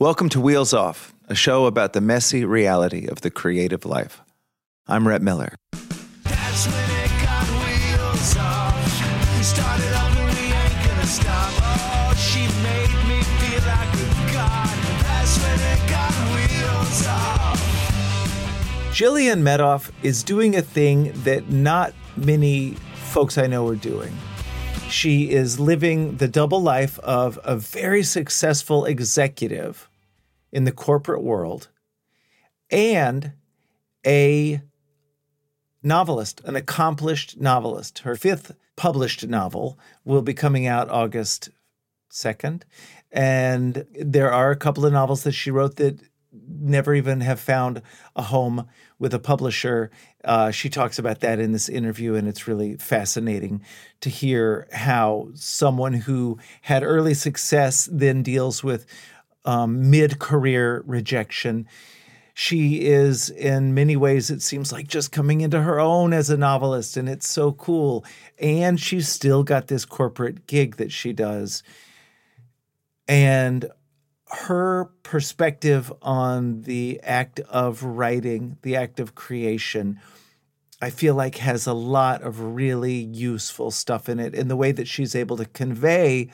Welcome to Wheels Off, a show about the messy reality of the creative life. I'm Rhett Miller. That's when it got wheels off. We started over, we ain't gonna stop. Oh, she made me feel like a god. That's when it got wheels off. Jillian Medoff is doing a thing that not many folks I know are doing. She is living the double life of a very successful executive in the corporate world and a novelist, an accomplished novelist. Her fifth published novel will be coming out August 2nd. And there are a couple of novels that she wrote that never even have found a home with a publisher. Uh, she talks about that in this interview, and it's really fascinating to hear how someone who had early success then deals with um, mid career rejection. She is, in many ways, it seems like just coming into her own as a novelist, and it's so cool. And she's still got this corporate gig that she does. And her perspective on the act of writing, the act of creation, I feel like has a lot of really useful stuff in it in the way that she's able to convey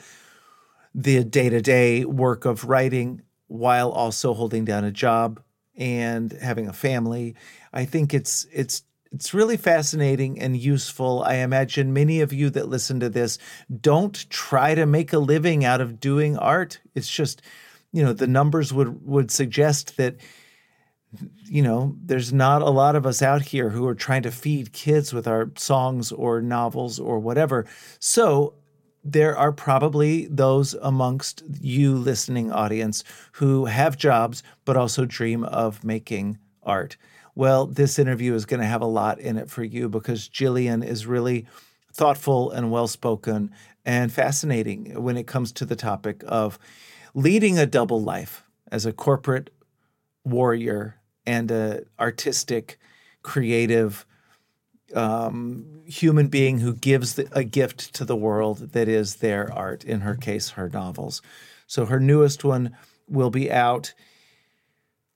the day to day work of writing while also holding down a job and having a family. I think it's it's it's really fascinating and useful. I imagine many of you that listen to this don't try to make a living out of doing art. It's just, you know, the numbers would would suggest that you know, there's not a lot of us out here who are trying to feed kids with our songs or novels or whatever. So there are probably those amongst you listening audience who have jobs but also dream of making art. Well, this interview is going to have a lot in it for you because Jillian is really thoughtful and well spoken and fascinating when it comes to the topic of leading a double life as a corporate warrior and an artistic, creative, um, human being who gives the, a gift to the world that is their art, in her case, her novels. So her newest one will be out,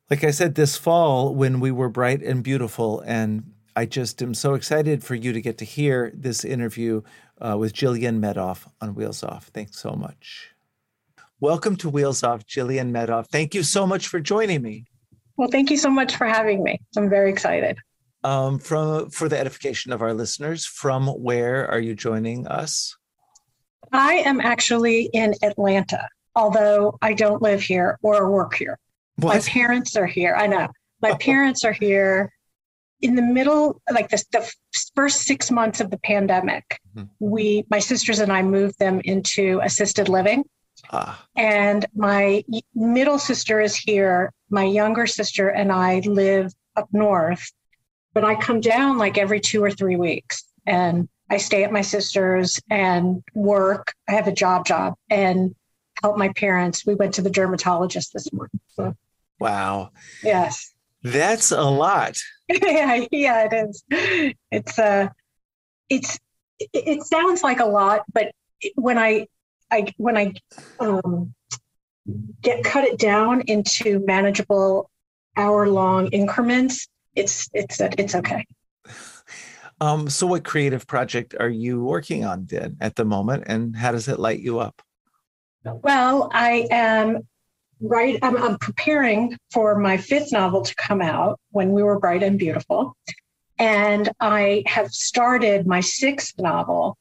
like I said, this fall when we were bright and beautiful. And I just am so excited for you to get to hear this interview uh, with Jillian Medoff on Wheels Off. Thanks so much. Welcome to Wheels Off, Jillian Medoff. Thank you so much for joining me. Well, thank you so much for having me. I'm very excited um, from for the edification of our listeners. From where are you joining us? I am actually in Atlanta, although I don't live here or work here. What? My parents are here. I know. My parents are here in the middle, like the, the first six months of the pandemic. Mm-hmm. We, my sisters and I, moved them into assisted living. Ah. And my middle sister is here. My younger sister and I live up north but I come down like every two or three weeks and I stay at my sister's and work. I have a job job and help my parents. We went to the dermatologist this morning. So. Wow. Yes. That's a lot. yeah, yeah, it is. It's uh it's it sounds like a lot, but when I I when I um get cut it down into manageable hour long increments, it's it's it's okay. Um, so, what creative project are you working on then at the moment, and how does it light you up? Well, I am right. I'm, I'm preparing for my fifth novel to come out when we were bright and beautiful, and I have started my sixth novel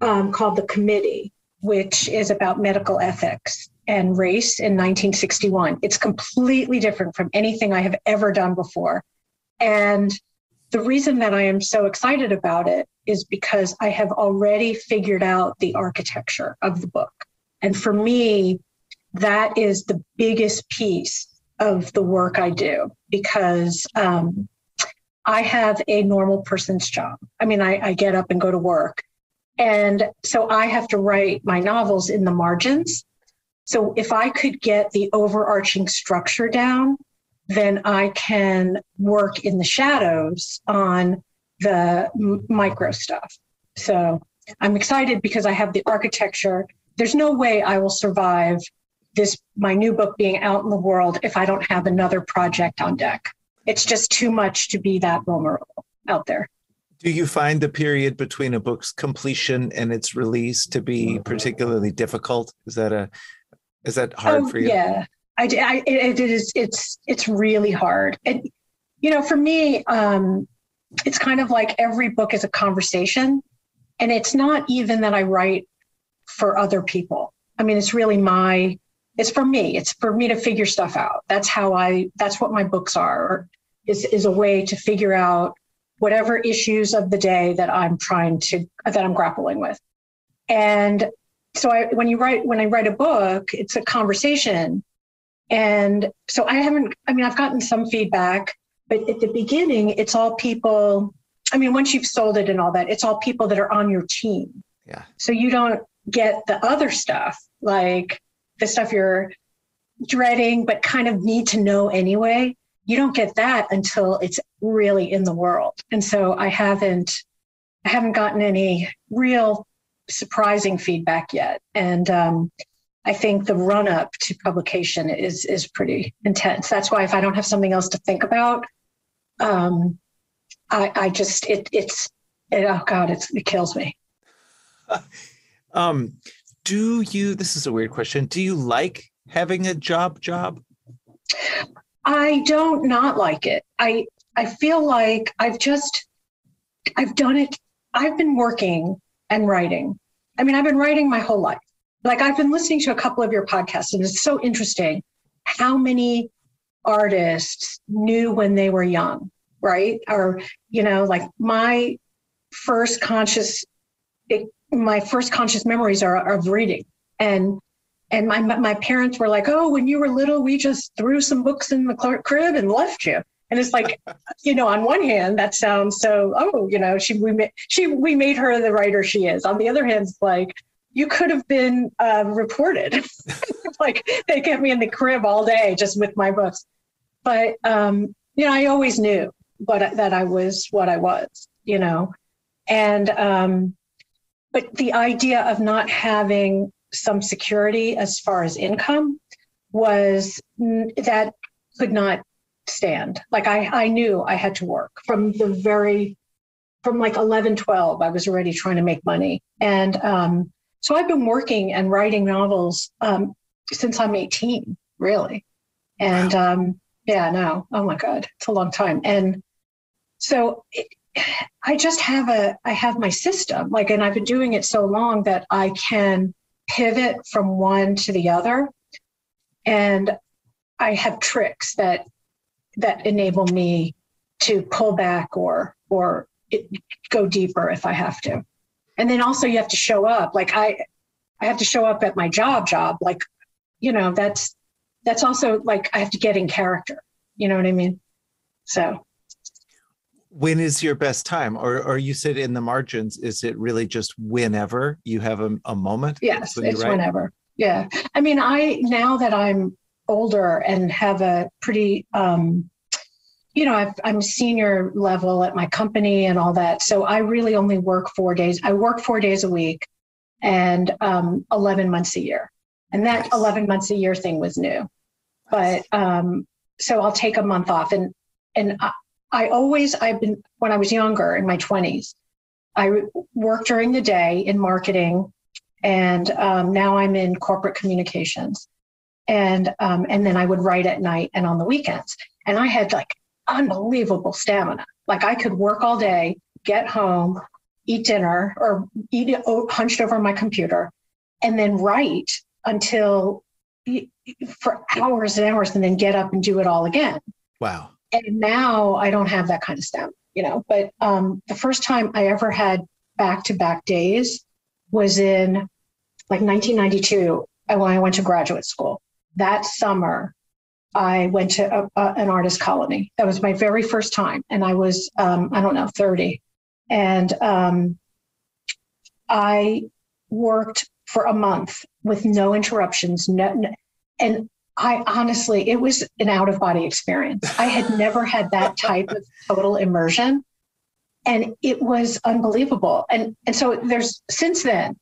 um, called The Committee, which is about medical ethics and race in 1961. It's completely different from anything I have ever done before. And the reason that I am so excited about it is because I have already figured out the architecture of the book. And for me, that is the biggest piece of the work I do because um, I have a normal person's job. I mean, I, I get up and go to work. And so I have to write my novels in the margins. So if I could get the overarching structure down, then I can work in the shadows on the m- micro stuff. So I'm excited because I have the architecture. There's no way I will survive this my new book being out in the world if I don't have another project on deck. It's just too much to be that vulnerable out there. Do you find the period between a book's completion and its release to be particularly difficult? Is that a is that hard Oh, for you? Yeah, I, I it, it is. It's it's really hard. And you know, for me, um, it's kind of like every book is a conversation, and it's not even that I write for other people. I mean, it's really my. It's for me. It's for me to figure stuff out. That's how I. That's what my books are. Is is a way to figure out whatever issues of the day that I'm trying to that I'm grappling with, and so I, when you write when I write a book, it's a conversation. And so I haven't, I mean, I've gotten some feedback, but at the beginning, it's all people. I mean, once you've sold it and all that, it's all people that are on your team. Yeah. So you don't get the other stuff, like the stuff you're dreading, but kind of need to know anyway. You don't get that until it's really in the world. And so I haven't, I haven't gotten any real surprising feedback yet. And um, I think the run up to publication is is pretty intense. That's why if I don't have something else to think about, um, I, I just it it's it, oh god it's, it kills me. Um, do you? This is a weird question. Do you like having a job? Job? I don't not like it. I I feel like I've just I've done it. I've been working and writing. I mean, I've been writing my whole life. Like I've been listening to a couple of your podcasts, and it's so interesting how many artists knew when they were young, right? Or you know, like my first conscious, it, my first conscious memories are of reading, and and my my parents were like, "Oh, when you were little, we just threw some books in the crib and left you." And it's like, you know, on one hand, that sounds so. Oh, you know, she we she we made her the writer she is. On the other hand, it's like you could have been uh, reported. like they kept me in the crib all day just with my books. But um, you know, I always knew what that I was what I was. You know, and um, but the idea of not having some security as far as income was that could not stand like i i knew i had to work from the very from like 11 12 i was already trying to make money and um, so i've been working and writing novels um, since i'm 18 really. And wow. um, yeah no. Oh my god it's a long time. And so it, i just have a i have my system like and i've been doing it so long that i can pivot from one to the other. And i have tricks that that enable me to pull back or or it, go deeper if i have to and then also you have to show up like i i have to show up at my job job like you know that's that's also like i have to get in character you know what i mean? So. When is your best time? Or or you said in the margins is it really just whenever you have a, a moment? Yes it's whenever. Yeah. I mean i now that i'm older and have a pretty um you know i am senior level at my company and all that so i really only work four days i work four days a week and um 11 months a year and that nice. 11 months a year thing was new but um so i'll take a month off and and I, I always, I've been, when I was younger in my 20s, I worked during the day in marketing, and um, now I'm in corporate communications. And um, and then I would write at night and on the weekends. And I had like unbelievable stamina. Like I could work all day, get home, eat dinner, or eat it hunched over my computer, and then write until for hours and hours, and then get up and do it all again. Wow and now I don't have that kind of stamina, you know. But um, the first time I ever had back to back days was in like 1992 when I went to graduate school. that summer, I went to a, a, an artist colony. That was my very first time. And I was, um, I don't know, 30. And um, I worked for a month with no interruptions. No, no, and I honestly, it was an out of body experience. I had never had that type of total immersion. And it was unbelievable. And and so there's since then,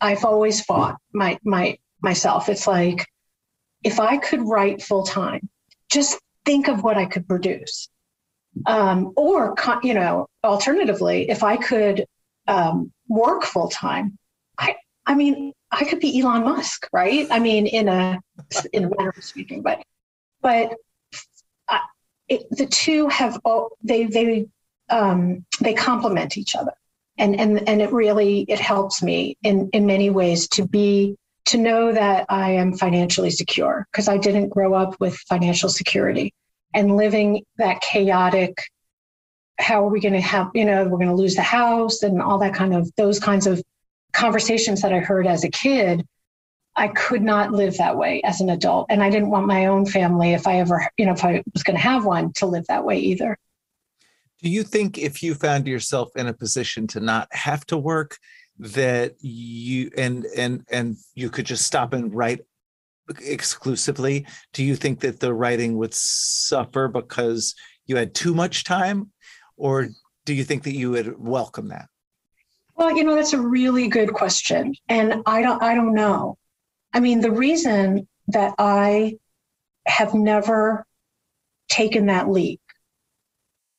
I've always fought my my myself. It's like if I could write full time, just think of what I could produce. Um, or you know, alternatively, if I could um, work full time, I I mean, I could be Elon Musk, right? I mean, in a in a manner of speaking, but but I, it, the two have all, they they um, they complement each other, and and and it really it helps me in in many ways to be to know that I am financially secure because I didn't grow up with financial security and living that chaotic. How are we going to have you know we're going to lose the house and all that kind of those kinds of conversations that I heard as a kid, I could not live that way as an adult. And I didn't want my own family, if I ever, you know, if I was going to have one, to live that way either. Do you think if you found yourself in a position to not have to work, that you and and and you could just stop and write exclusively do you think that the writing would suffer because you had too much time or do you think that you would welcome that well, you know, that's a really good question. And I don't I don't know. I mean, the reason that I have never taken that leap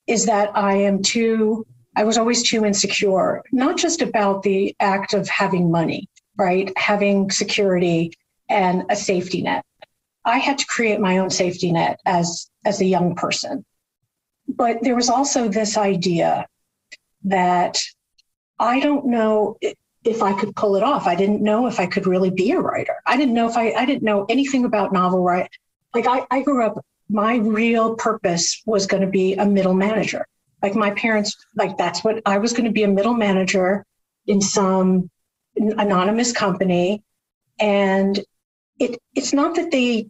is that I am too I was always too insecure, not just about the act of having money, right? Having security and a safety net. I had to create my own safety net as as a young person. But there was also this idea that I don't know if I could pull it off. I didn't know if I could really be a writer. I didn't know if I, I didn't know anything about novel writing. Like I, I grew up, my real purpose was going to be a middle manager. Like my parents, like that's what I was going to be a middle manager in some anonymous company. And it, it's not that they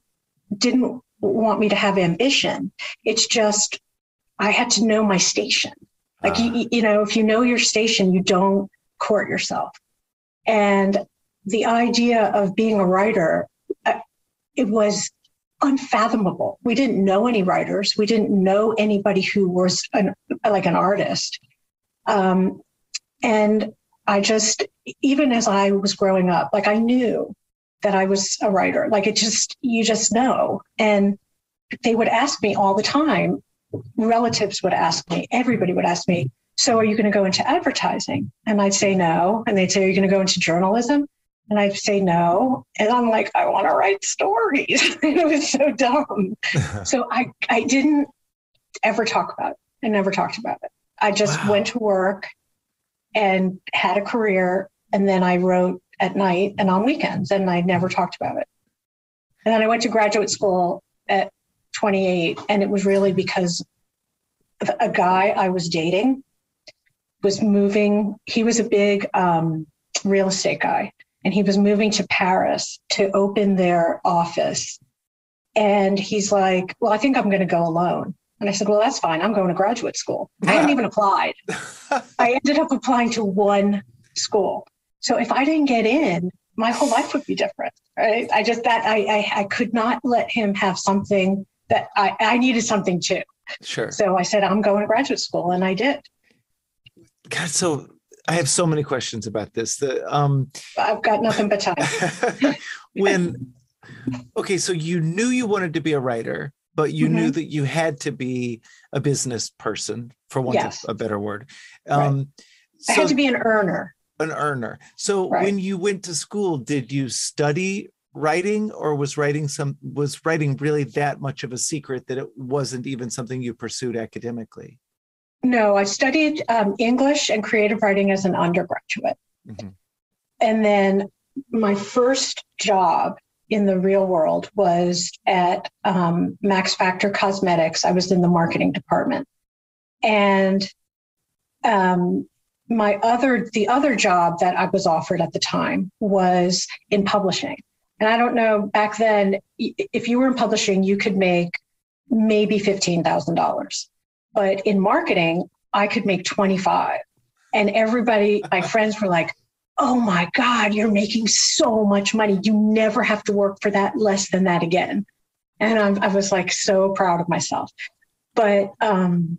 didn't want me to have ambition. It's just I had to know my station. Like, uh, you, you know, if you know your station, you don't court yourself. And the idea of being a writer, uh, it was unfathomable. We didn't know any writers. We didn't know anybody who was an, like an artist. Um, and I just, even as I was growing up, like I knew that I was a writer. Like it just, you just know. And they would ask me all the time, relatives would ask me, everybody would ask me, so are you going to go into advertising? And I'd say no. And they'd say, are you going to go into journalism? And I'd say no. And I'm like, I want to write stories. it was so dumb. so I, I didn't ever talk about it. I never talked about it. I just wow. went to work and had a career. And then I wrote at night and on weekends, and I never talked about it. And then I went to graduate school at 28. And it was really because a guy I was dating was moving. He was a big um, real estate guy, and he was moving to Paris to open their office. And he's like, Well, I think I'm going to go alone. And I said, Well, that's fine. I'm going to graduate school. I hadn't even applied. I ended up applying to one school. So if I didn't get in, my whole life would be different. Right? I just that I, I I could not let him have something that I, I needed something too. Sure. So I said, I'm going to graduate school, and I did. God, so I have so many questions about this. The um, I've got nothing but time. when okay, so you knew you wanted to be a writer, but you mm-hmm. knew that you had to be a business person, for want yes. of a better word. Um, right. so, I had to be an earner. An earner. So right. when you went to school, did you study writing or was writing some was writing really that much of a secret that it wasn't even something you pursued academically no i studied um, english and creative writing as an undergraduate mm-hmm. and then my first job in the real world was at um, max factor cosmetics i was in the marketing department and um, my other the other job that i was offered at the time was in publishing And I don't know back then, if you were in publishing, you could make maybe $15,000. But in marketing, I could make 25. And everybody, my friends were like, oh my God, you're making so much money. You never have to work for that less than that again. And I'm, i was like so proud of myself. But um,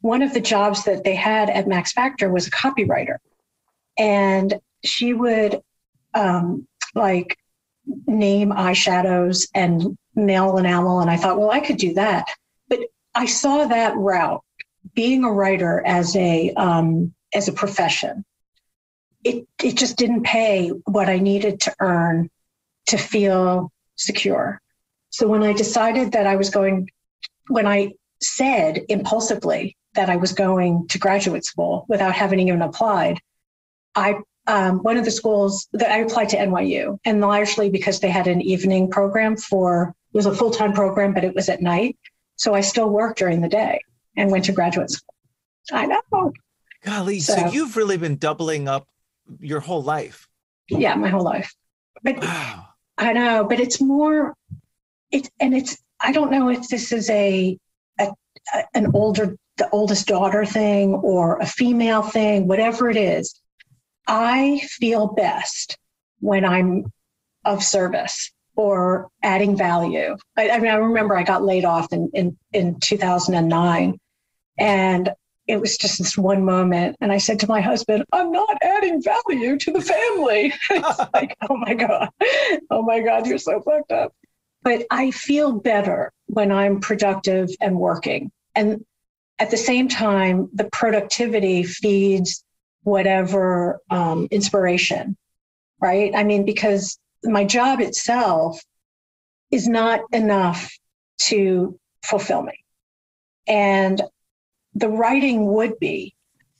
one of the jobs that they had at Max Factor was a copywriter. And she would um, like name eyeshadows and nail enamel. And I thought, well, I could do that. I saw that route, being a writer as a um, as a profession. It it just didn't pay what I needed to earn to feel secure. So when I decided that I was going, when I said impulsively that I was going to graduate school without having even applied, I um, one of the schools that I applied to NYU, and largely because they had an evening program for it was a full time program, but it was at night. So I still worked during the day and went to graduate school. I know. Golly, so, so you've really been doubling up your whole life. Yeah, my whole life. But wow. I know, but it's more. It's and it's. I don't know if this is a, a, a an older the oldest daughter thing or a female thing, whatever it is I feel best when I'm of service or adding value. I, I, mean, I remember I got laid off in, in, in 2009 and it was just this one moment. And I said to my husband, I'm not adding value to the family. it's like, oh my God, oh my God, you're so fucked up. But I feel better when I'm productive and working. And at the same time, the productivity feeds whatever um, inspiration, right? I mean, because my job itself is not enough to fulfill me. And the writing would be,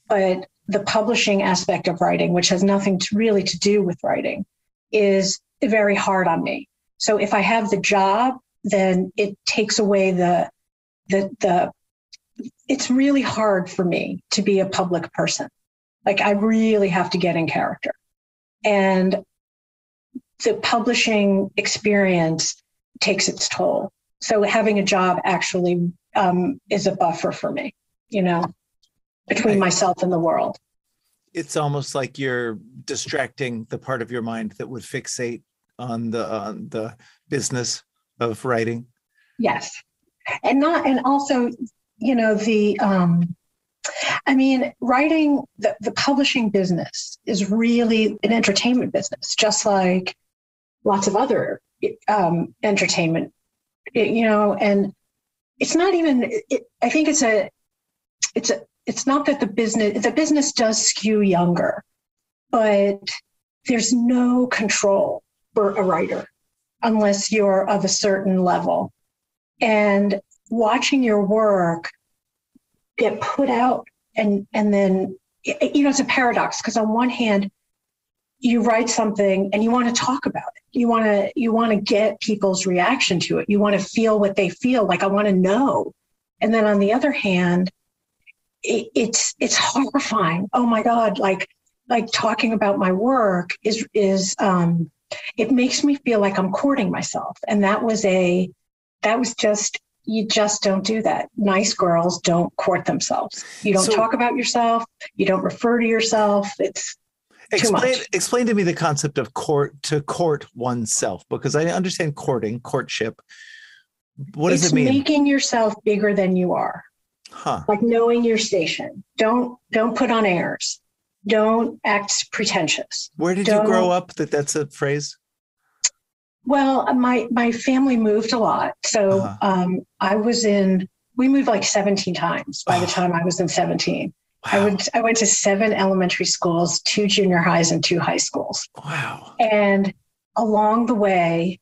but the publishing aspect of writing, which has nothing to really to do with writing, is very hard on me. So if I have the job, then it takes away the the the it's really hard for me to be a public person. Like I really have to get in character. And the publishing experience takes its toll. So having a job actually um, is a buffer for me, you know, between myself and the world. It's almost like you're distracting the part of your mind that would fixate on the on the business of writing. Yes, and not and also, you know, the um, I mean, writing the, the publishing business is really an entertainment business, just like lots of other um, entertainment, you know, and it's not even, it, I think it's a, it's a, it's not that the business, the business does skew younger, but there's no control for a writer unless you're of a certain level. And watching your work get put out and and then you know it's a paradox because on one hand you write something and you want to talk about it you want to you want to get people's reaction to it you want to feel what they feel like i want to know and then on the other hand it, it's it's horrifying oh my god like like talking about my work is is um it makes me feel like i'm courting myself and that was a that was just you just don't do that. Nice girls don't court themselves. You don't so, talk about yourself. You don't refer to yourself. It's explain explain to me the concept of court to court oneself because I understand courting, courtship. What does it mean? Making yourself bigger than you are. Huh. Like knowing your station. Don't don't put on airs. Don't act pretentious. Where did don't, you grow up that that's a phrase? Well, my my family moved a lot, so uh-huh. um, I was in. We moved like 17 times by the time I was in 17. Wow. I went I went to seven elementary schools, two junior highs, and two high schools. Wow! And along the way,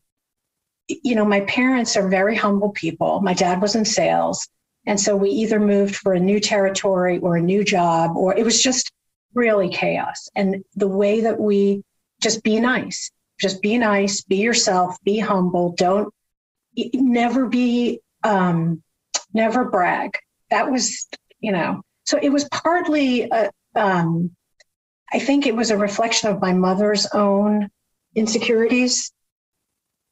you know, my parents are very humble people. My dad was in sales, and so we either moved for a new territory or a new job, or it was just really chaos. And the way that we just be nice just be nice, be yourself, be humble. Don't never be, um, never brag. That was, you know, so it was partly, a, um, I think it was a reflection of my mother's own insecurities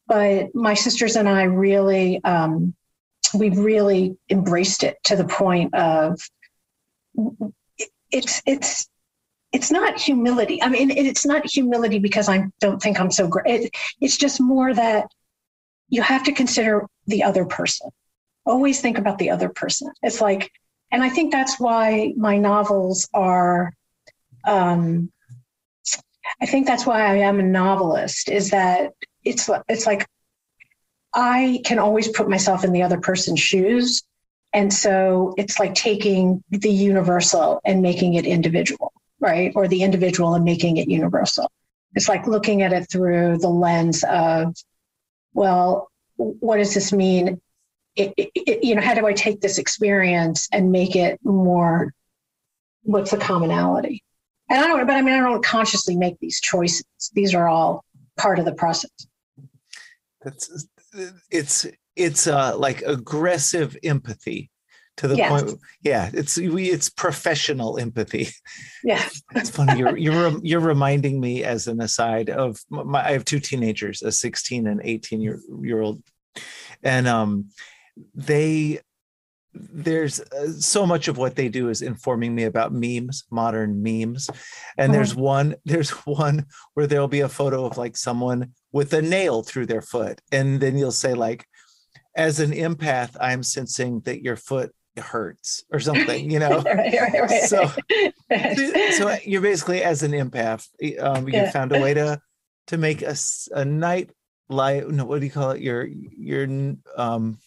but my sisters and I really, um, we've really embraced it to the point of it's it's it's not humility. I mean, it's not humility because I don't think I'm so great. It, it's just more that you have to consider the other person. Always think about the other person. It's like, and I think that's why my novels are. Um, I think that's why I am a novelist. Is that it's it's like I can always put myself in the other person's shoes, and so it's like taking the universal and making it individual right? Or the individual and making it universal. It's like looking at it through the lens of, well, what does this mean? It, it, it, you know, how do I take this experience and make it more? What's the commonality? And I don't, but I mean, I don't consciously make these choices. These are all part of the process. That's it's it's uh, like aggressive empathy to the yes. point yeah it's we it's professional empathy yeah it's funny you're you're you're reminding me as an aside of my i have two teenagers a 16 and 18 year, year old and um they there's uh, so much of what they do is informing me about memes modern memes and there's uh-huh. one there's one where there'll be a photo of like someone with a nail through their foot and then you'll say like as an empath i'm sensing that your foot hurts or something, you know. right, right, right. So, so you're basically as an empath, um, you yeah. found a way to to make a, a night light. No, what do you call it? Your your um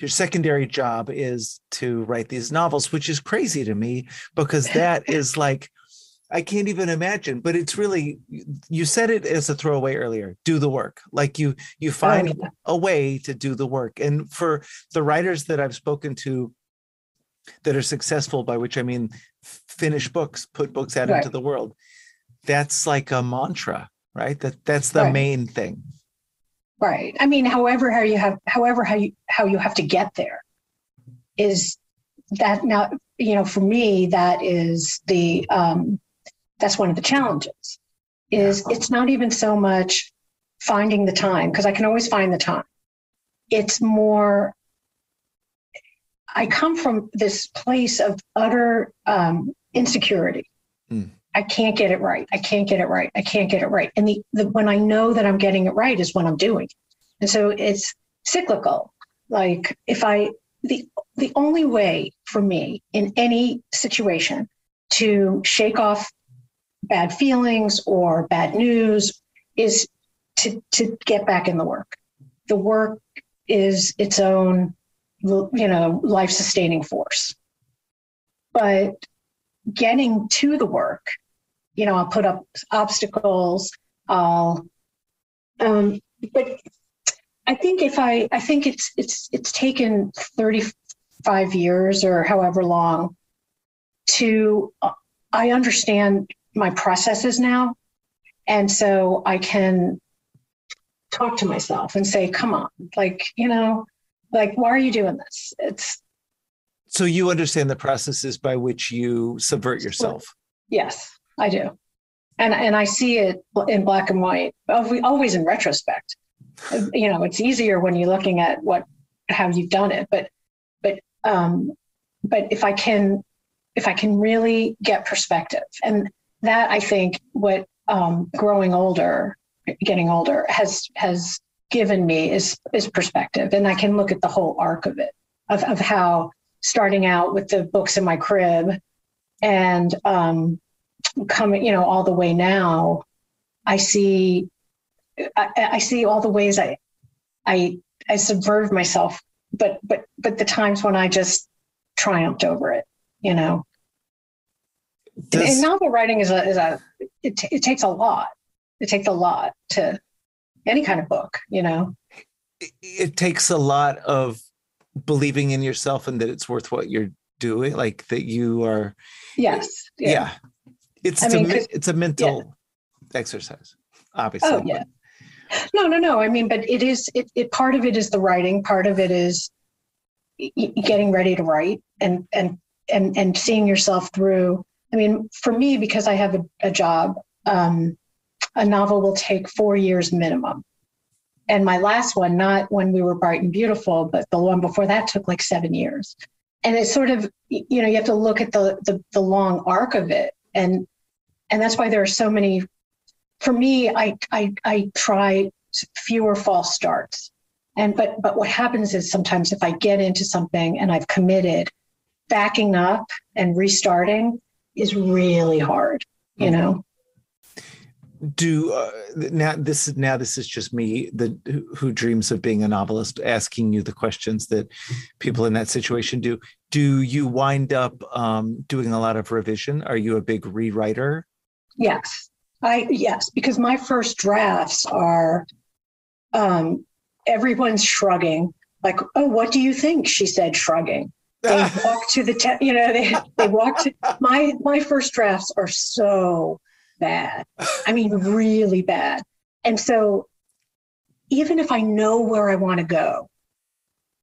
your secondary job is to write these novels, which is crazy to me because that is like I can't even imagine, but it's really you said it as a throwaway earlier. Do the work. Like you you oh, find oh, yeah. a way to do the work. And for the writers that I've spoken to that are successful, by which I mean finish books, put books out right. into the world. That's like a mantra, right? That that's the right. main thing. Right. I mean, however how you have however how you how you have to get there is that now, you know, for me, that is the um that's one of the challenges. Is it's not even so much finding the time, because I can always find the time. It's more I come from this place of utter um, insecurity. Mm. I can't get it right. I can't get it right. I can't get it right. And the, the when I know that I'm getting it right is when I'm doing it. And so it's cyclical. Like if I the the only way for me in any situation to shake off bad feelings or bad news is to to get back in the work. The work is its own you know, life sustaining force. But getting to the work, you know, I'll put up obstacles. I'll, um, but I think if I, I think it's it's it's taken 35 years or however long to, uh, I understand my processes now, and so I can talk to myself and say, "Come on, like you know, like why are you doing this it's so you understand the processes by which you subvert yourself. Yes i do. And and i see it in black and white always in retrospect. You know it's easier when you're looking at what how you've done it but but um but if i can if i can really get perspective and that i think what um growing older getting older has has given me is is perspective and i can look at the whole arc of it of, of how starting out with the books in my crib and um, coming you know all the way now i see I, I see all the ways i i i subverted myself but but but the times when i just triumphed over it you know Does, and novel writing is a is a it, t- it takes a lot it takes a lot to any kind of book, you know. It, it takes a lot of believing in yourself and that it's worth what you're doing, like that you are. Yes. Yeah. yeah. It's, it's, mean, a, it's a mental yeah. exercise, obviously. Oh, yeah. No, no, no. I mean, but it is, it, it part of it is the writing, part of it is getting ready to write and, and, and, and seeing yourself through. I mean, for me, because I have a, a job, um, a novel will take four years minimum. And my last one, not when we were bright and beautiful, but the one before that took like seven years. And it's sort of, you know, you have to look at the the, the long arc of it. And and that's why there are so many for me, I I I try fewer false starts. And but but what happens is sometimes if I get into something and I've committed, backing up and restarting is really hard, you mm-hmm. know do uh, now this now this is just me the who dreams of being a novelist asking you the questions that people in that situation do. Do you wind up um, doing a lot of revision? Are you a big rewriter? Yes. I yes because my first drafts are um, everyone's shrugging like oh what do you think? she said shrugging. They walk to the te- you know they they walk to my my first drafts are so bad. I mean, really bad. And so, even if I know where I want to go,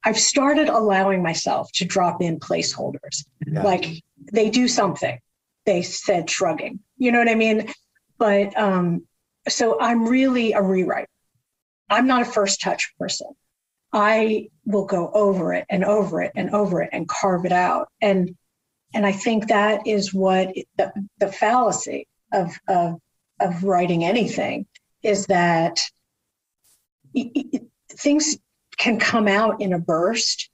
I've started allowing myself to drop in placeholders. Yeah. Like they do something, they said shrugging. You know what I mean? But um, so I'm really a rewrite. I'm not a first touch person. I will go over it and over it and over it and carve it out. And and I think that is what the, the fallacy of of of writing anything is that things can come out in a burst,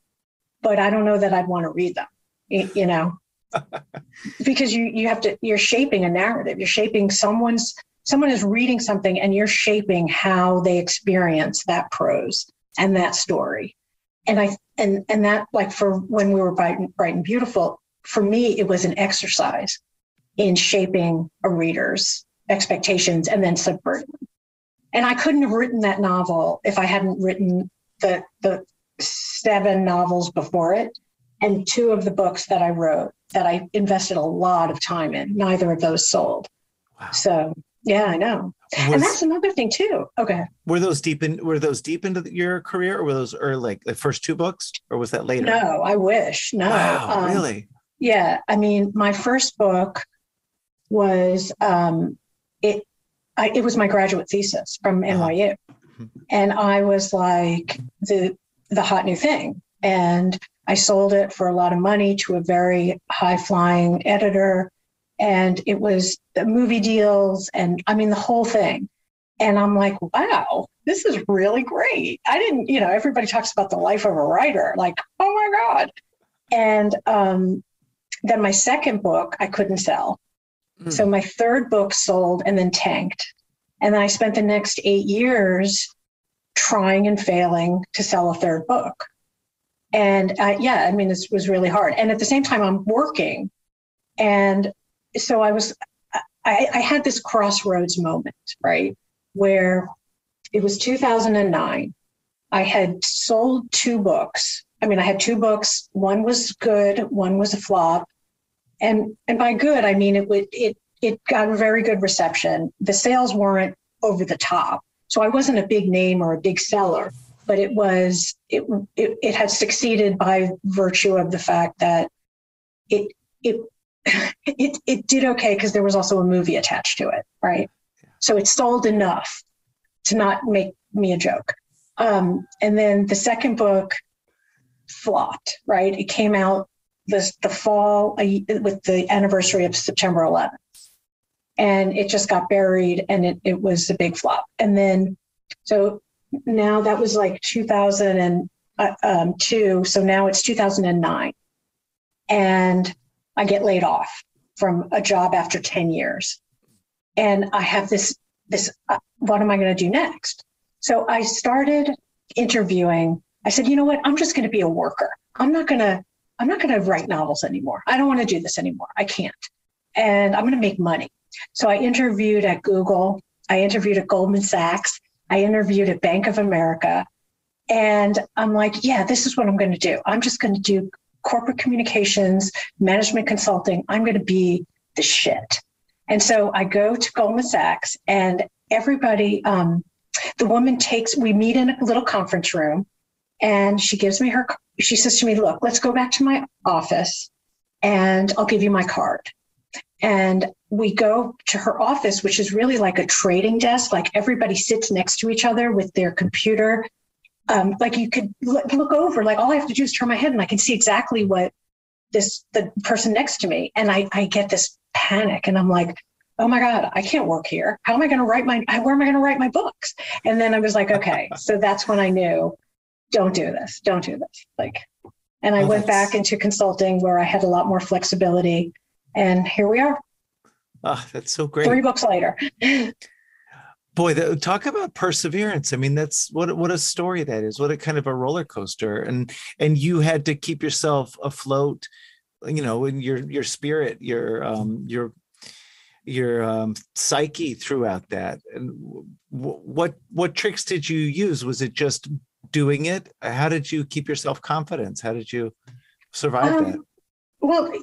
but I don't know that I'd want to read them. You know, because you you have to you're shaping a narrative. You're shaping someone's someone is reading something and you're shaping how they experience that prose and that story. And I and and that like for when we were bright and, bright and beautiful, for me it was an exercise in shaping a reader's expectations and then subverting them. And I couldn't have written that novel if I hadn't written the the seven novels before it and two of the books that I wrote that I invested a lot of time in. Neither of those sold. Wow. So yeah, I know. Was, and that's another thing too. Okay. Were those deep in were those deep into your career or were those early like the first two books or was that later? No, I wish. No. Wow, um, really? Yeah. I mean, my first book was um, it. I, it was my graduate thesis from uh-huh. NYU, and I was like the the hot new thing, and I sold it for a lot of money to a very high flying editor, and it was the movie deals, and I mean the whole thing. And I'm like, wow, this is really great. I didn't, you know, everybody talks about the life of a writer, like, oh my God. And um, then my second book I couldn't sell so hmm. my third book sold and then tanked. And then I spent the next eight years trying and failing to sell a third book. And uh, yeah, I mean, this was really hard. And at the same time, I'm working. And so I was, I, I had this crossroads moment, right? Where it was 2009. I had sold two books. I mean, I had two books. One was good, one was a flop and and by good I mean it would it it got a very good reception. The sales weren't over the top, so I wasn't a big name or a big seller, but it was it it, it had succeeded by virtue of the fact that it it it it did okay because there was also a movie attached to it, right? So it sold enough to not make me a joke. Um, and then the second book flopped, right? It came out the, the fall with the anniversary of September 11th. And it just got buried and it, it was a big flop. And then, so now that was like 2002. Uh, um, so now it's 2009. And I get laid off from a job after 10 years. And I have this, this, uh, what am I going to do next? So I started interviewing. I said, you know what? I'm just going to be a worker. I'm not going to I'm not going to write novels anymore. I don't want to do this anymore. I can't. And I'm going to make money. So I interviewed at Google. I interviewed at Goldman Sachs. I interviewed at Bank of America. And I'm like, yeah, this is what I'm going to do. I'm just going to do corporate communications, management consulting. I'm going to be the shit. And so I go to Goldman Sachs and everybody, um, the woman takes, we meet in a little conference room and she gives me her she says to me look let's go back to my office and i'll give you my card and we go to her office, which is really like a trading desk. Like everybody sits next to each other with their computer. Um, like you could look, look over, like all I have to do is turn my head and I can see exactly what this the person next to me. And I, I get this panic and I'm like, oh my God, I can't work here. How am I going to write my, where am I going to write my books? And then I was like, okay. so that's when I knew, don't do this, don't do this. Like, and I oh, went back into consulting where I had a lot more flexibility. And here we are. Oh, that's so great. Three books later. Boy, talk about perseverance. I mean, that's what what a story that is. What a kind of a roller coaster. And and you had to keep yourself afloat, you know, in your your spirit, your um your your um, psyche throughout that. And w- what what tricks did you use? Was it just doing it? How did you keep yourself confidence? How did you survive um, that? Well,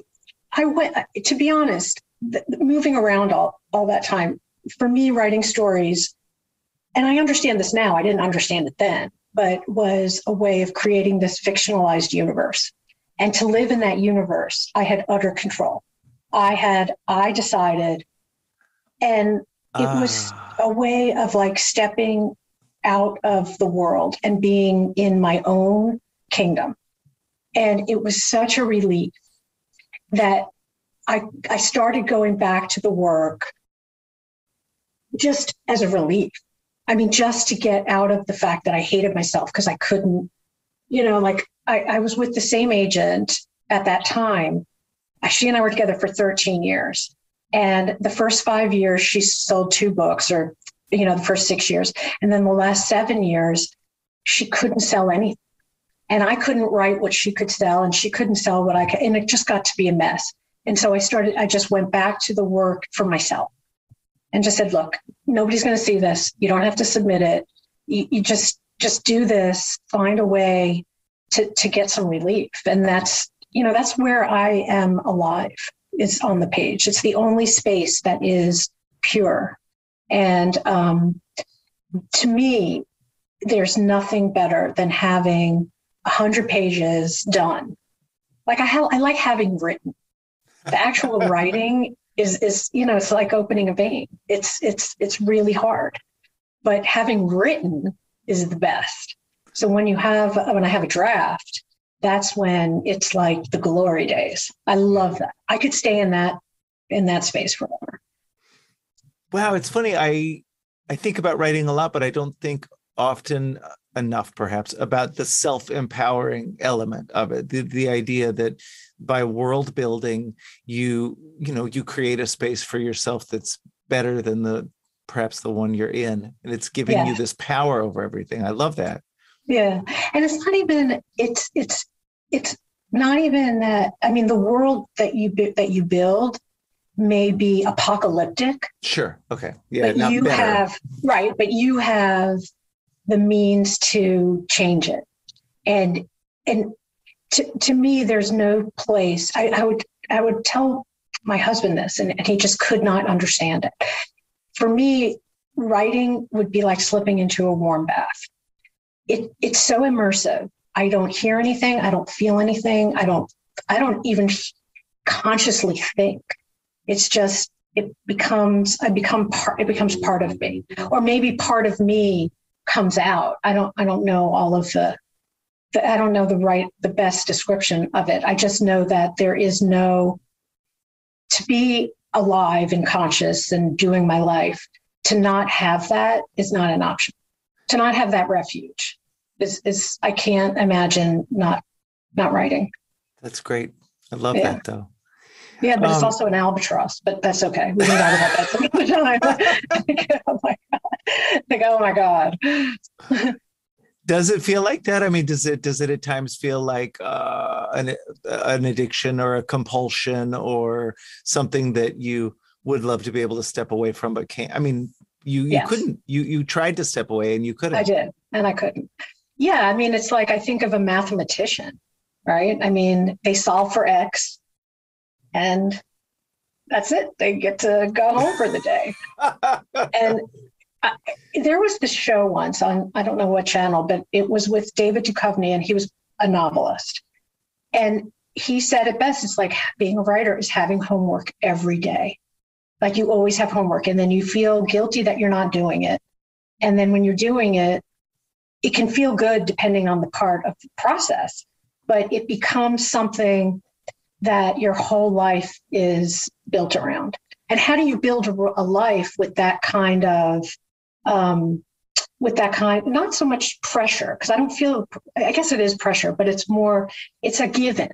I went to be honest. The, moving around all all that time for me, writing stories, and I understand this now. I didn't understand it then, but was a way of creating this fictionalized universe. And to live in that universe, I had utter control. I had I decided and it uh. was ah. a way of like stepping out of the world and being in my own kingdom. And it was such a relief that I, I started going back to the work just as a relief. I mean, just to get out of the fact that I hated myself because I couldn't, you know, like I, I was with the same agent at that time. Uh, she and I were together for 13 years. And the first five years, she sold two books, or, you know, the first six years. And then the last seven years, she couldn't sell anything. And I couldn't write what she could sell, and she couldn't sell what I could. And it just got to be a mess. And so I started, I just went back to the work for myself and just said, look, nobody's going to see this. You don't have to submit it. You, you just, just do this, find a way to, to get some relief. And that's, you know, that's where I am alive is on the page. It's the only space that is pure. And um, to me, there's nothing better than having hundred pages done. Like I, ha- I like having written. The actual writing is is you know it's like opening a vein. It's it's it's really hard, but having written is the best. So when you have when I have a draft, that's when it's like the glory days. I love that. I could stay in that in that space forever. Wow, it's funny. I I think about writing a lot, but I don't think often enough perhaps about the self-empowering element of it. The the idea that by world building you you know you create a space for yourself that's better than the perhaps the one you're in and it's giving yeah. you this power over everything. I love that. Yeah. And it's not even it's it's it's not even that i mean the world that you that you build may be apocalyptic sure okay yeah but you better. have right but you have the means to change it and and to, to me there's no place I, I would i would tell my husband this and, and he just could not understand it for me writing would be like slipping into a warm bath it, it's so immersive I don't hear anything. I don't feel anything. I don't, I don't even consciously think. It's just, it becomes, I become part, it becomes part of me, or maybe part of me comes out. I don't, I don't know all of the, the I don't know the right, the best description of it. I just know that there is no, to be alive and conscious and doing my life, to not have that is not an option. To not have that refuge is is I can't imagine not not writing. That's great. I love yeah. that though. Yeah, but um, it's also an albatross, but that's okay. We can talk about that some other time. oh my god! Like, oh my god. does it feel like that? I mean, does it does it at times feel like uh, an an addiction or a compulsion or something that you would love to be able to step away from but can't? I mean, you you yes. couldn't. You you tried to step away and you couldn't. I did, and I couldn't. Yeah, I mean, it's like I think of a mathematician, right? I mean, they solve for X and that's it. They get to go home for the day. and I, there was this show once on, I don't know what channel, but it was with David Duchovny and he was a novelist. And he said it best it's like being a writer is having homework every day like you always have homework and then you feel guilty that you're not doing it and then when you're doing it it can feel good depending on the part of the process but it becomes something that your whole life is built around? And how do you build a, life with that kind of um, with that kind not so much pressure because i don't feel i guess it is pressure but it's more it's a given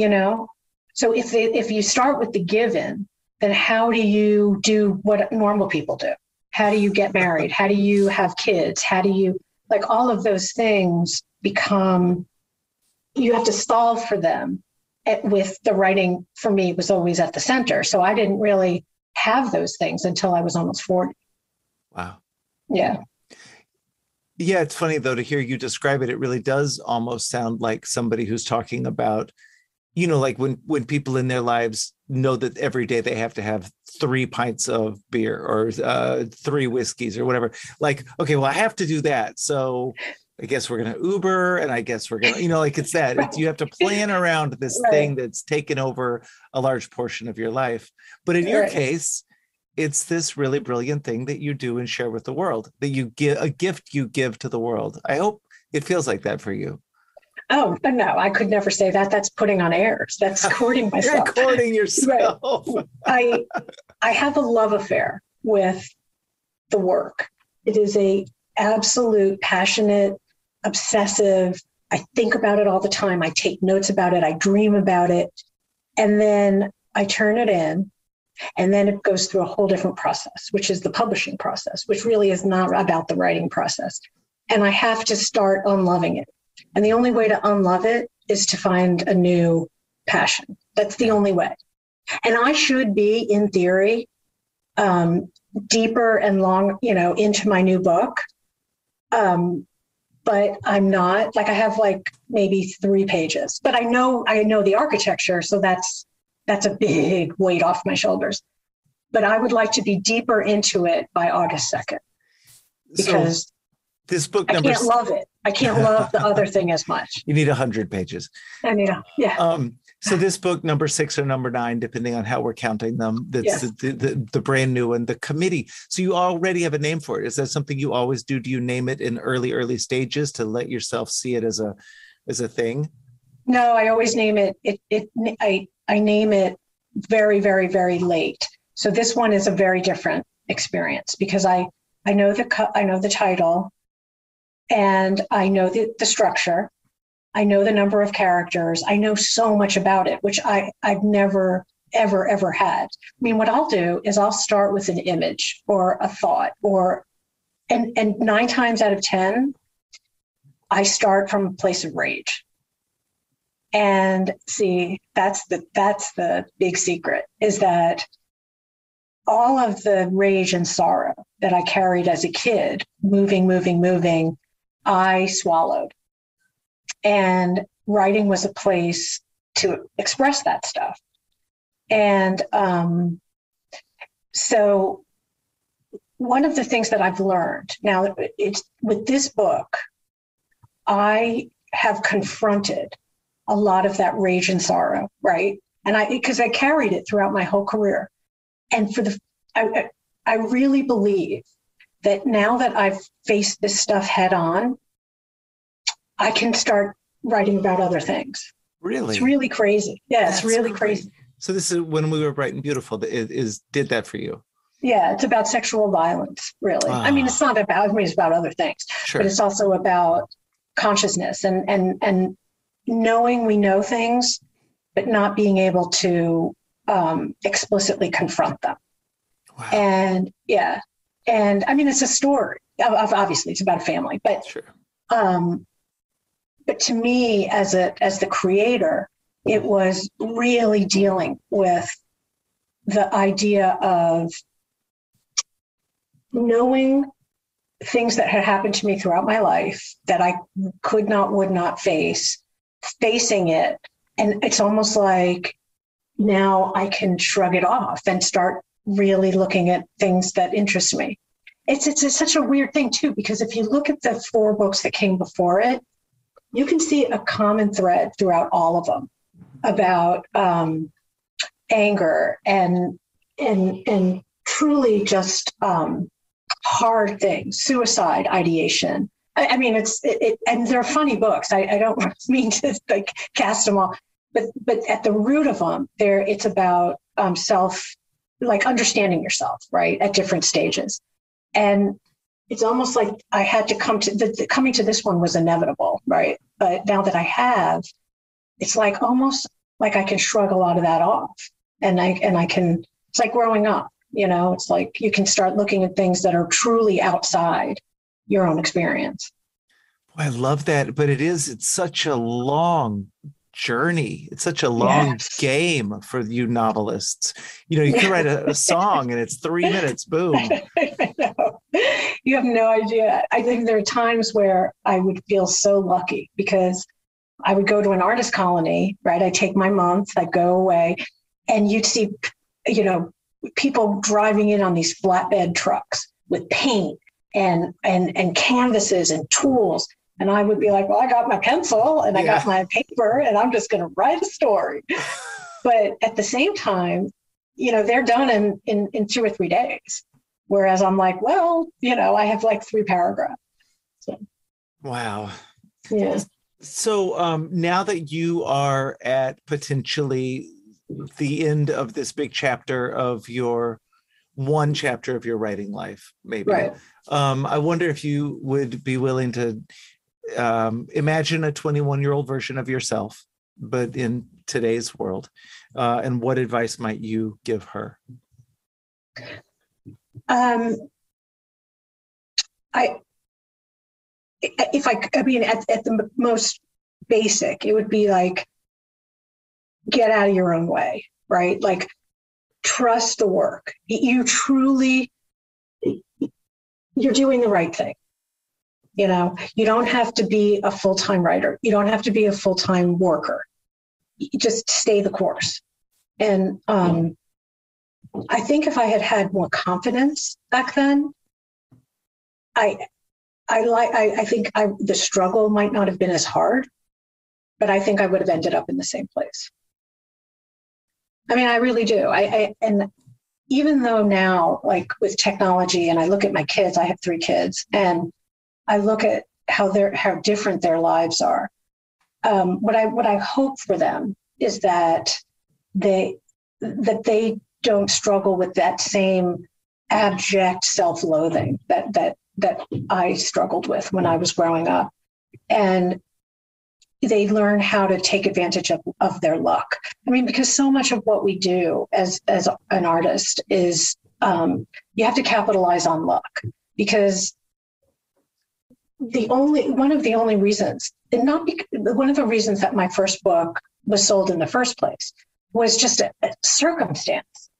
you know? So if they, if you start with the given then how do you do what normal people do? How do you get married? How do you have kids? How do you like all of those things become you have to solve for them at, with the writing for me was always at the center. So i didn't really have those things until i was almost 40 wow. Yeah. Yeah it's funny though to hear you describe it. It really does almost sound like somebody who's talking about you know like when when people in their lives know that every day they have to have three pints of beer or uh, three whiskeys or whatever. Like okay well i have to do that. So i guess we're going to uber and i guess we're going to you know like it's that it's, you have to plan around this Right. thing that's taken over a large portion of your life but in your Right. case it's this really brilliant thing that you do and share with the world that you give a gift you give to the world i hope it feels like that for you Oh, but no, I could never say that. That's putting on airs. That's courting you're myself. courting yourself I I have a love affair with the work. It is a absolute passionate, obsessive. I think about it all the time. I take notes about it. I dream about it. And then I turn it in. And then it goes through a whole different process, which is the publishing process, which really is not about the writing process. And I have to start unloving it. And the only way to unlove it is to find a new passion. That's the only way. And I should be, in theory, um, deeper and long, you know, into my new book. Um, but I'm not. Like I have like maybe three pages. But I know I know the architecture, so that's that's a big weight off my shoulders. But I would like to be deeper into it by August second so because this book number I can't love it. I can't love the other thing as much. you need a 100 pages I mean, uh, yeah. um so this book number six or number nine depending on how we're counting them that's Yes. the, the, the brand new one the committee so you already have a name for it is that something you always do do you name it in early early stages to let yourself see it as a as a thing No, I always name it. It. It. I. I name it very, very, very late. So this one is a very different experience because I. I know the. I know the title, and I know the the structure. I know the number of characters. I know so much about it, which I. I've never ever ever had. I mean, what I'll do is I'll start with an image or a thought or, and and nine times out of ten, I start from a place of rage and see that's the that's the big secret is that all of the rage and sorrow that i carried as a kid moving moving moving i swallowed and writing was a place to express that stuff and um, so one of the things that i've learned now it's with this book i have confronted a lot of that rage and sorrow, right? And I because I carried it throughout my whole career, and for the I I really believe that now that I've faced this stuff head on, I can start writing about other things. really It's really crazy. Yeah, it's really great. crazy. so this is when we were bright and beautiful that it is did that for you Yeah, it's about sexual violence, really. I mean, Ah. it's not about I mean, it's about other things, sure but it's also about consciousness and and and knowing we know things, but not being able to um, explicitly confront them. wow. And yeah, and I mean, it's a story. Ob- ob- Obviously, it's about a family, but sure um, but to me, as a as the creator, it was really dealing with the idea of knowing things that had happened to me throughout my life that I could not, would not face, facing it. And it's almost like now I can shrug it off and start really looking at things that interest me. It's, it's, it's such a weird thing, too, because if you look at the four books that came before it, you can see a common thread throughout all of them. about um, anger and and and truly just um, hard things, suicide ideation. I, I mean, it's it, it, and they're funny books. I, I don't mean to like cast them all, but but at the root of them, there it's about um, self, like understanding yourself, right, at different stages, and it's almost like I had to come to the, the coming to this one was inevitable, right? But now that I have, it's like almost like I can shrug a lot of that off, and I and I can. It's like growing up, you know. It's like you can start looking at things that are truly outside your own experience. I love that, but it is. It's such a long journey. It's such a long yes. game for you novelists. You know, you can write a, a song and it's three minutes, boom. you have no idea. I think there are times where I would feel so lucky because I would go to an artist colony, right? I take my month, I go away, and you'd see, you know, people driving in on these flatbed trucks with paint and and and canvases and tools and I would be like, well, I got my pencil and I got my paper and I'm just going to write a story. but at the same time, you know, they're done in, in, in two or three days. Whereas I'm like, well, you know, I have like three paragraphs. So. Wow. Yeah. So um, now that you are at potentially the end of this big chapter of your one chapter of your writing life, maybe. Right. Um, I wonder if you would be willing to um, imagine a 21 year old version of yourself, but in today's world. Uh, and what advice might you give her? Um, I, if I, I mean, at, at the most basic, it would be like, get out of your own way, right? Like, trust the work. You truly, you're doing the right thing. You know, you don't have to be a full time writer, you don't have to be a full time worker. You just stay the course. And um, I think if I had had more confidence back then, I, I like. I, I think I, the struggle might not have been as hard, but I think I would have ended up in the same place. I mean, I really do. I, I and even though now, like with technology, and I look at my kids, I have three kids, and I look at how they're how different their lives are. Um, what I what I hope for them is that they that they don't struggle with that same abject self-loathing that that that I struggled with when I was growing up, and they learn how to take advantage of, of their luck. I mean, because so much of what we do as as an artist is um, you have to capitalize on luck because the only one of the only reasons, and not be, one of the reasons that my first book was sold in the first place was just a, a circumstance.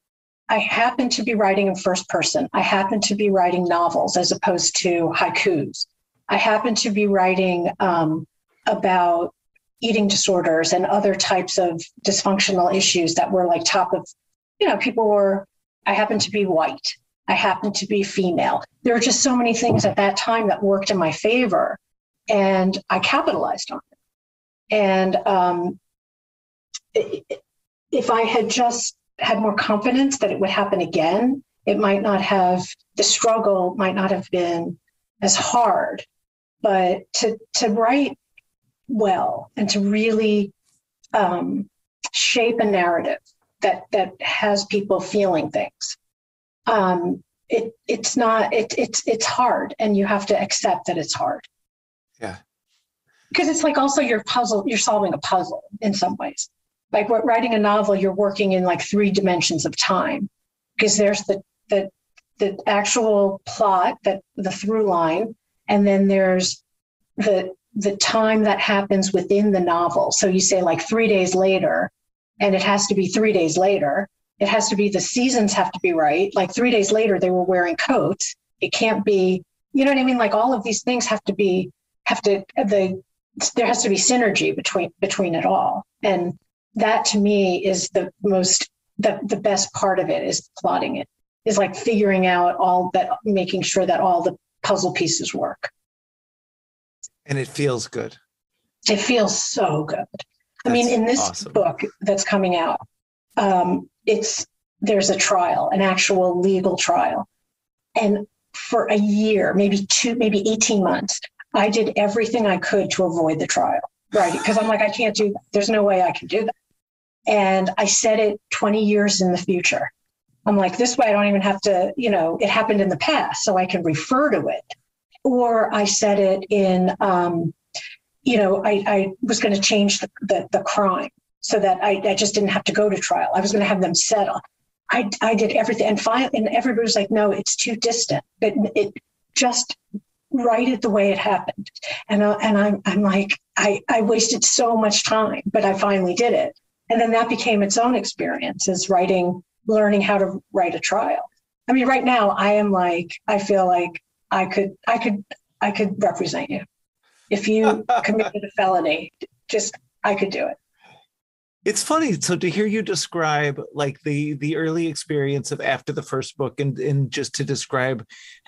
I happened to be writing in first person. I happened to be writing novels as opposed to haikus. I happened to be writing um, about eating disorders and other types of dysfunctional issues that were like top of, you know, people were. I happened to be white. I happened to be female. There were just so many things at that time that worked in my favor, and I capitalized on it. And um, if I had just had more confidence that it would happen again, it might not have the struggle might not have been as hard. But to to write well and to really um, shape a narrative that that has people feeling things um, it it's not it, it's it's hard and you have to accept that it's hard. Yeah. Because it's like also your puzzle you're solving a puzzle in some ways. Like writing a novel you're working in like three dimensions of time. Because there's the the the actual plot that the through line and then there's the the time that happens within the novel. So you say like 3 days later and it has to be 3 days later it has to be the seasons have to be right. Like three days later, they were wearing coats. It can't be, you know what I mean? Like all of these things have to be, have to, the, there has to be synergy between, between it all. And that to me is the most, the, the best part of it is plotting it, is like figuring out all that, making sure that all the puzzle pieces work. And it feels good. It feels so good. I mean, in this awesome. book that's coming out, um, it's there's a trial, an actual legal trial, and for a year, maybe two, maybe eighteen months, I did everything I could to avoid the trial, right? Because I'm like, I can't do. There's no way I can do that, and I said it 20 years in the future. I'm like, this way, I don't even have to, you know, it happened in the past, so I can refer to it, or I said it in. Um, you know, I, I was going to change the, the, the crime so that I, I just didn't have to go to trial. I was going to have them settle. I, I did everything. And finally, and everybody was like, no, it's too distant. But it just write it the way it happened. And, I, and I'm, I'm like, I, I wasted so much time, but I finally did it. And then that became its own experience as writing, learning how to write a trial. I mean, right now I am like, I feel like I could, I could, I could represent you if you committed a felony just i could do it it's funny so to hear you describe like the the early experience of after the first book and and just to describe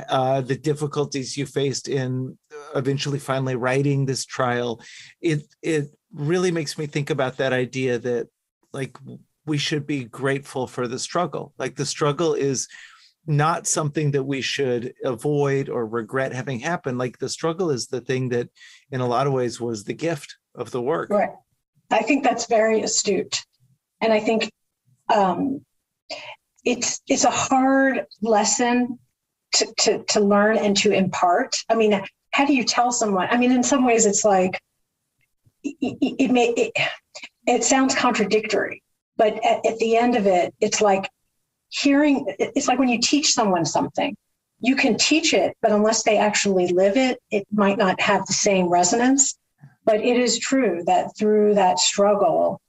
uh, the difficulties you faced in eventually finally writing this trial it it really makes me think about that idea that like we should be grateful for the struggle. Like the struggle is not something that we should avoid or regret having happen. Like the struggle is the thing that in a lot of ways was the gift of the work. Right i think that's very astute. And i think um, it's it's a hard lesson to, to to learn and to impart. I mean how do you tell someone? I mean in some ways it's like it, it may it, it sounds contradictory but at, at the end of it it's like hearing it's like when you teach someone something you can teach it but unless they actually live it it might not have the same resonance but it is true that through that struggle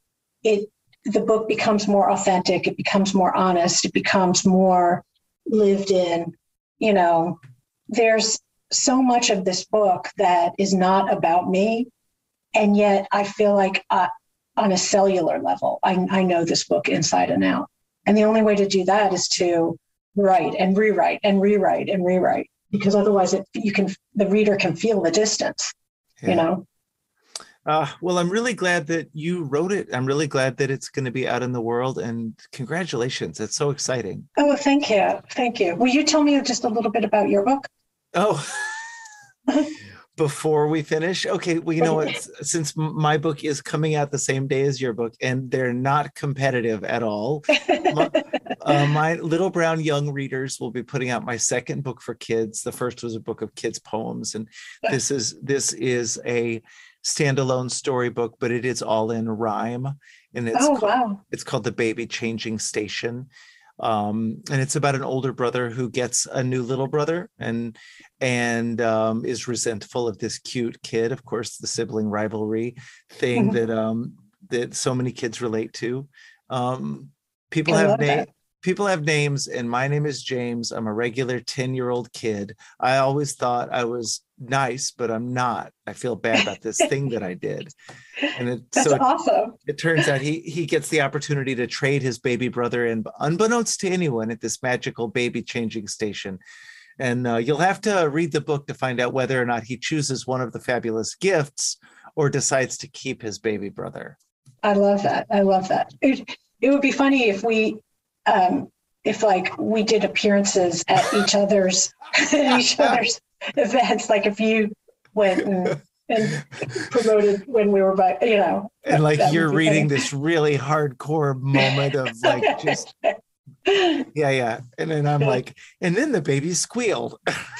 it the book becomes more authentic it becomes more honest it becomes more lived in you know. There's so much of this book that is not about me and yet i feel like uh, on a cellular level I, I know this book inside and out. And the only way to do that is to write and rewrite and rewrite and rewrite because otherwise it, you can the reader can feel the distance Yeah. you know Uh, well, I'm really glad that you wrote it. I'm really glad that it's going to be out in the world, and congratulations! It's so exciting. oh thank you thank you will you tell me just a little bit about your book Oh, before we finish, okay. Well, you know what? Since my book is coming out the same day as your book, and they're not competitive at all, my, uh, my little brown young readers will be putting out my second book for kids. The first was a book of kids poems, and this is this is a standalone storybook, but it is all in rhyme, and it's oh ca- wow it's called the baby changing station um and it's about an older brother who gets a new little brother and and um is resentful of this cute kid of course the sibling rivalry thing Mhm. that um that so many kids relate to um people I have love na- that. People have names and my name is james. I'm a regular 10 year old kid. I always thought i was nice but i'm not. I feel bad about this thing that i did. And it that's so it- awesome. it turns out he he gets the opportunity to trade his baby brother and unbeknownst to anyone at this magical baby changing station. And uh, you'll have to read the book to find out whether or not he chooses one of the fabulous gifts or decides to keep his baby brother. I love that. I love that. It, it would be funny if we, um, if like we did appearances at each other's each other's events. Like if you went and, and promoted when we were by, you know. and like you're reading funny. this really hardcore moment of like just yeah yeah and then i'm like and then the baby squealed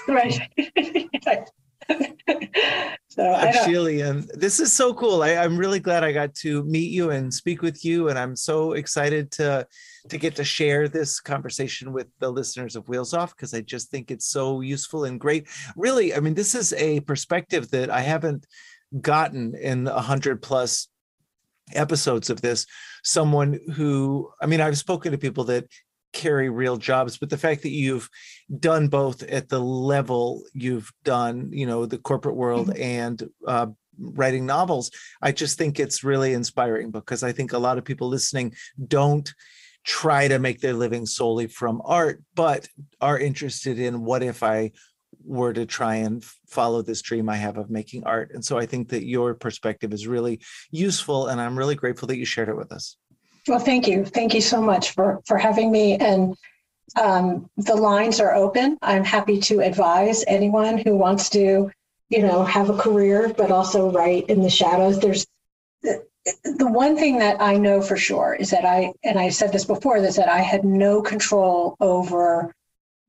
right. so and this is so cool. I, I'm really glad I got to meet you and speak with you, and I'm so excited to to get to share this conversation with the listeners of Wheels Off because I just think it's so useful and great. Really, I mean, this is a perspective that I haven't gotten in a hundred plus episodes of this. Someone who, I mean, I've spoken to people that carry real jobs, but the fact that you've done both at the level you've done, you know, the corporate world and uh, writing novels, I just think it's really inspiring because I think a lot of people listening don't try to make their living solely from art, but are interested in what if I were to try and follow this dream I have of making art. And so I think that your perspective is really useful, and I'm really grateful that you shared it with us. Well, thank you. Thank you so much for for having me. And um, the lines are open. I'm happy to advise anyone who wants to, you know, have a career, but also write in the shadows. There's the one thing that I know for sure is that I, and I said this before, is that I had no control over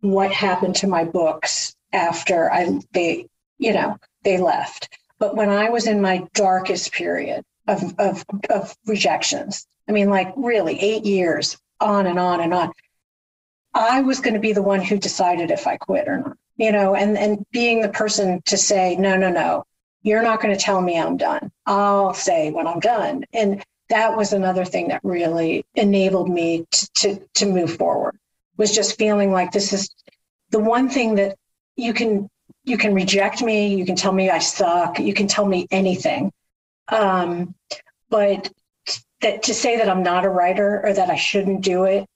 what happened to my books after I they you know they left. But when I was in my darkest period of of of rejections, I mean, like really eight years on and on and on, I was going to be the one who decided if I quit or not. You know, and and being the person to say no, no, no, you're not going to tell me I'm done. I'll say when I'm done. And that was another thing that really enabled me to, to, to move forward was just feeling like this is the one thing that you can you can reject me you can tell me i suck you can tell me anything um, but that to say that i'm not a writer or that i shouldn't do it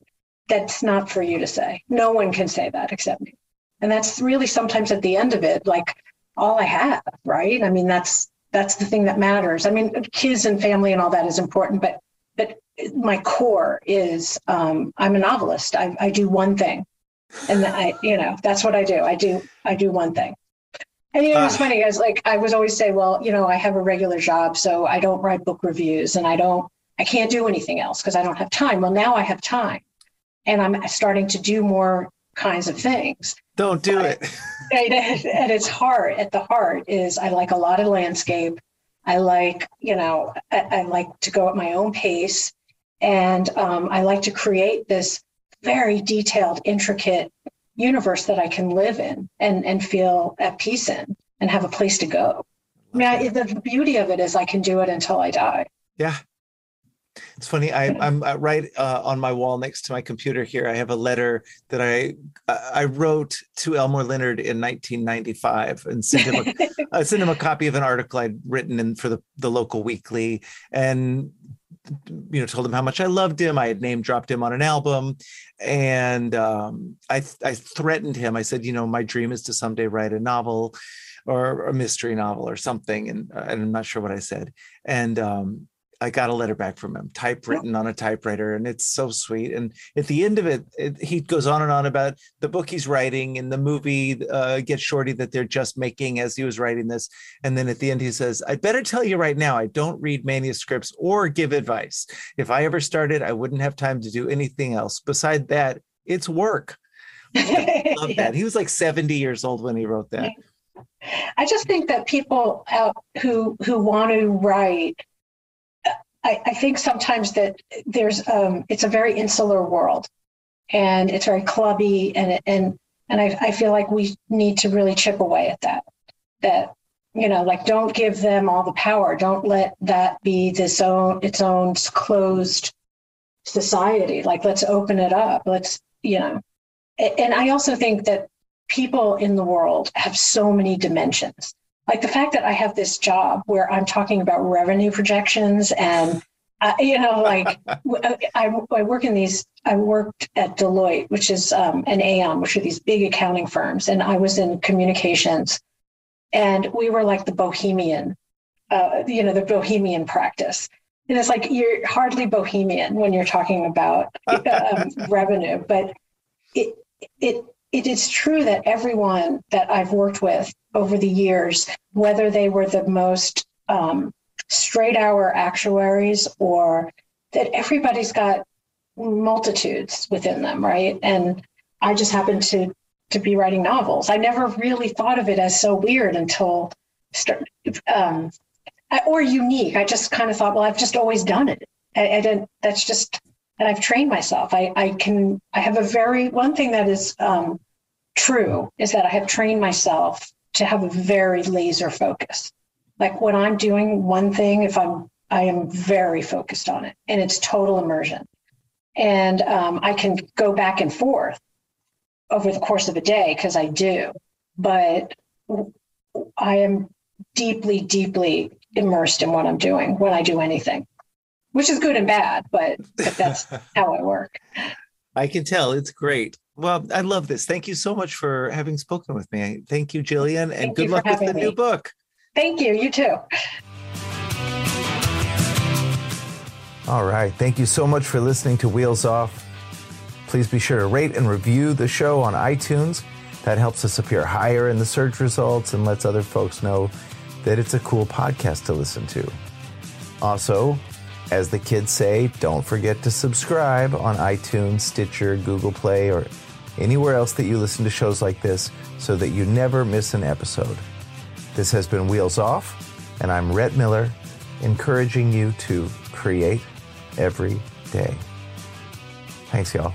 that's not for you to say no one can say that except me and that's really sometimes at the end of it like all i have right i mean that's that's the thing that matters i mean kids and family and all that is important but but my core is um, i'm a novelist I, I do one thing and I, you know, that's what I do. I do, I do one thing. And you know, it's uh, funny, guys. Like I was always say, well, you know, I have a regular job, so I don't write book reviews, and I don't, I can't do anything else because I don't have time. Well, now I have time, and I'm starting to do more kinds of things. Don't do but, it. at its heart, at the heart, is I like a lot of landscape. I like, you know, I, I like to go at my own pace, and um, I like to create this very detailed, intricate universe that I can live in and, and feel at peace in and have a place to go. I mean, I, the beauty of it is I can do it until I die. Yeah. It's funny. I, am right uh, on my wall next to my computer here. I have a letter that I I wrote to Elmore Leonard in 1995 and sent him a, I sent him a copy of an article I'd written in for the, the local weekly. And you know told him how much I loved him. I had name dropped him on an album, and um, I I threatened him. I said, you know, my dream is to someday write a novel, or a mystery novel or something, and, uh, and I'm not sure what I said. And um, I got a letter back from him, typewritten on a typewriter, and it's so sweet. And at the end of it, it he goes on and on about the book he's writing and the movie uh, Get Shorty that they're just making as he was writing this. And then at the end, he says, "I better tell you right now, I don't read manuscripts or give advice. If I ever started, I wouldn't have time to do anything else. Beside that, it's work." I love yeah. that. He was like 70 years old when he wrote that. I just think that people out who who want to write I, I think sometimes that there's um, it's a very insular world, and it's very clubby, and and and I, I feel like we need to really chip away at that. That you know, like don't give them all the power. Don't let that be this own its own closed society. Like let's open it up. Let's you know, and I also think that people in the world have so many dimensions like the fact that I have this job where I'm talking about revenue projections and uh, you know, like uh, I, I work in these, I worked at Deloitte, which is um, an Aon, which are these big accounting firms. And I was in communications and we were like the bohemian, uh, you know, the bohemian practice. And it's like you're hardly bohemian when you're talking about um, revenue, but it, it, it is true that everyone that I've worked with over the years, whether they were the most um, straight hour actuaries or that everybody's got multitudes within them, right? And I just happened to to be writing novels. I never really thought of it as so weird until start, um, or unique. I just kind of thought, well, I've just always done it. I, I didn't. That's just and I've trained myself. I, I can, I have a very, one thing that is um, true is that I have trained myself to have a very laser focus. Like when I'm doing one thing, if I'm, I am very focused on it and it's total immersion. And um, I can go back and forth over the course of a day because I do, but I am deeply, deeply immersed in what I'm doing when I do anything which is good and bad, but, but that's how I work. I can tell it's great. Well, I love this. Thank you so much for having spoken with me. Thank you, Jillian, and Thank good luck with the having new book. Thank you. You too. All right. Thank you so much for listening to Wheels Off. Please be sure to rate and review the show on iTunes. That helps us appear higher in the search results and lets other folks know that it's a cool podcast to listen to. Also, as the kids say, don't forget to subscribe on iTunes, Stitcher, Google Play, or anywhere else that you listen to shows like this so that you never miss an episode. This has been Wheels Off, and I'm Rhett Miller, encouraging you to create every day. Thanks, y'all.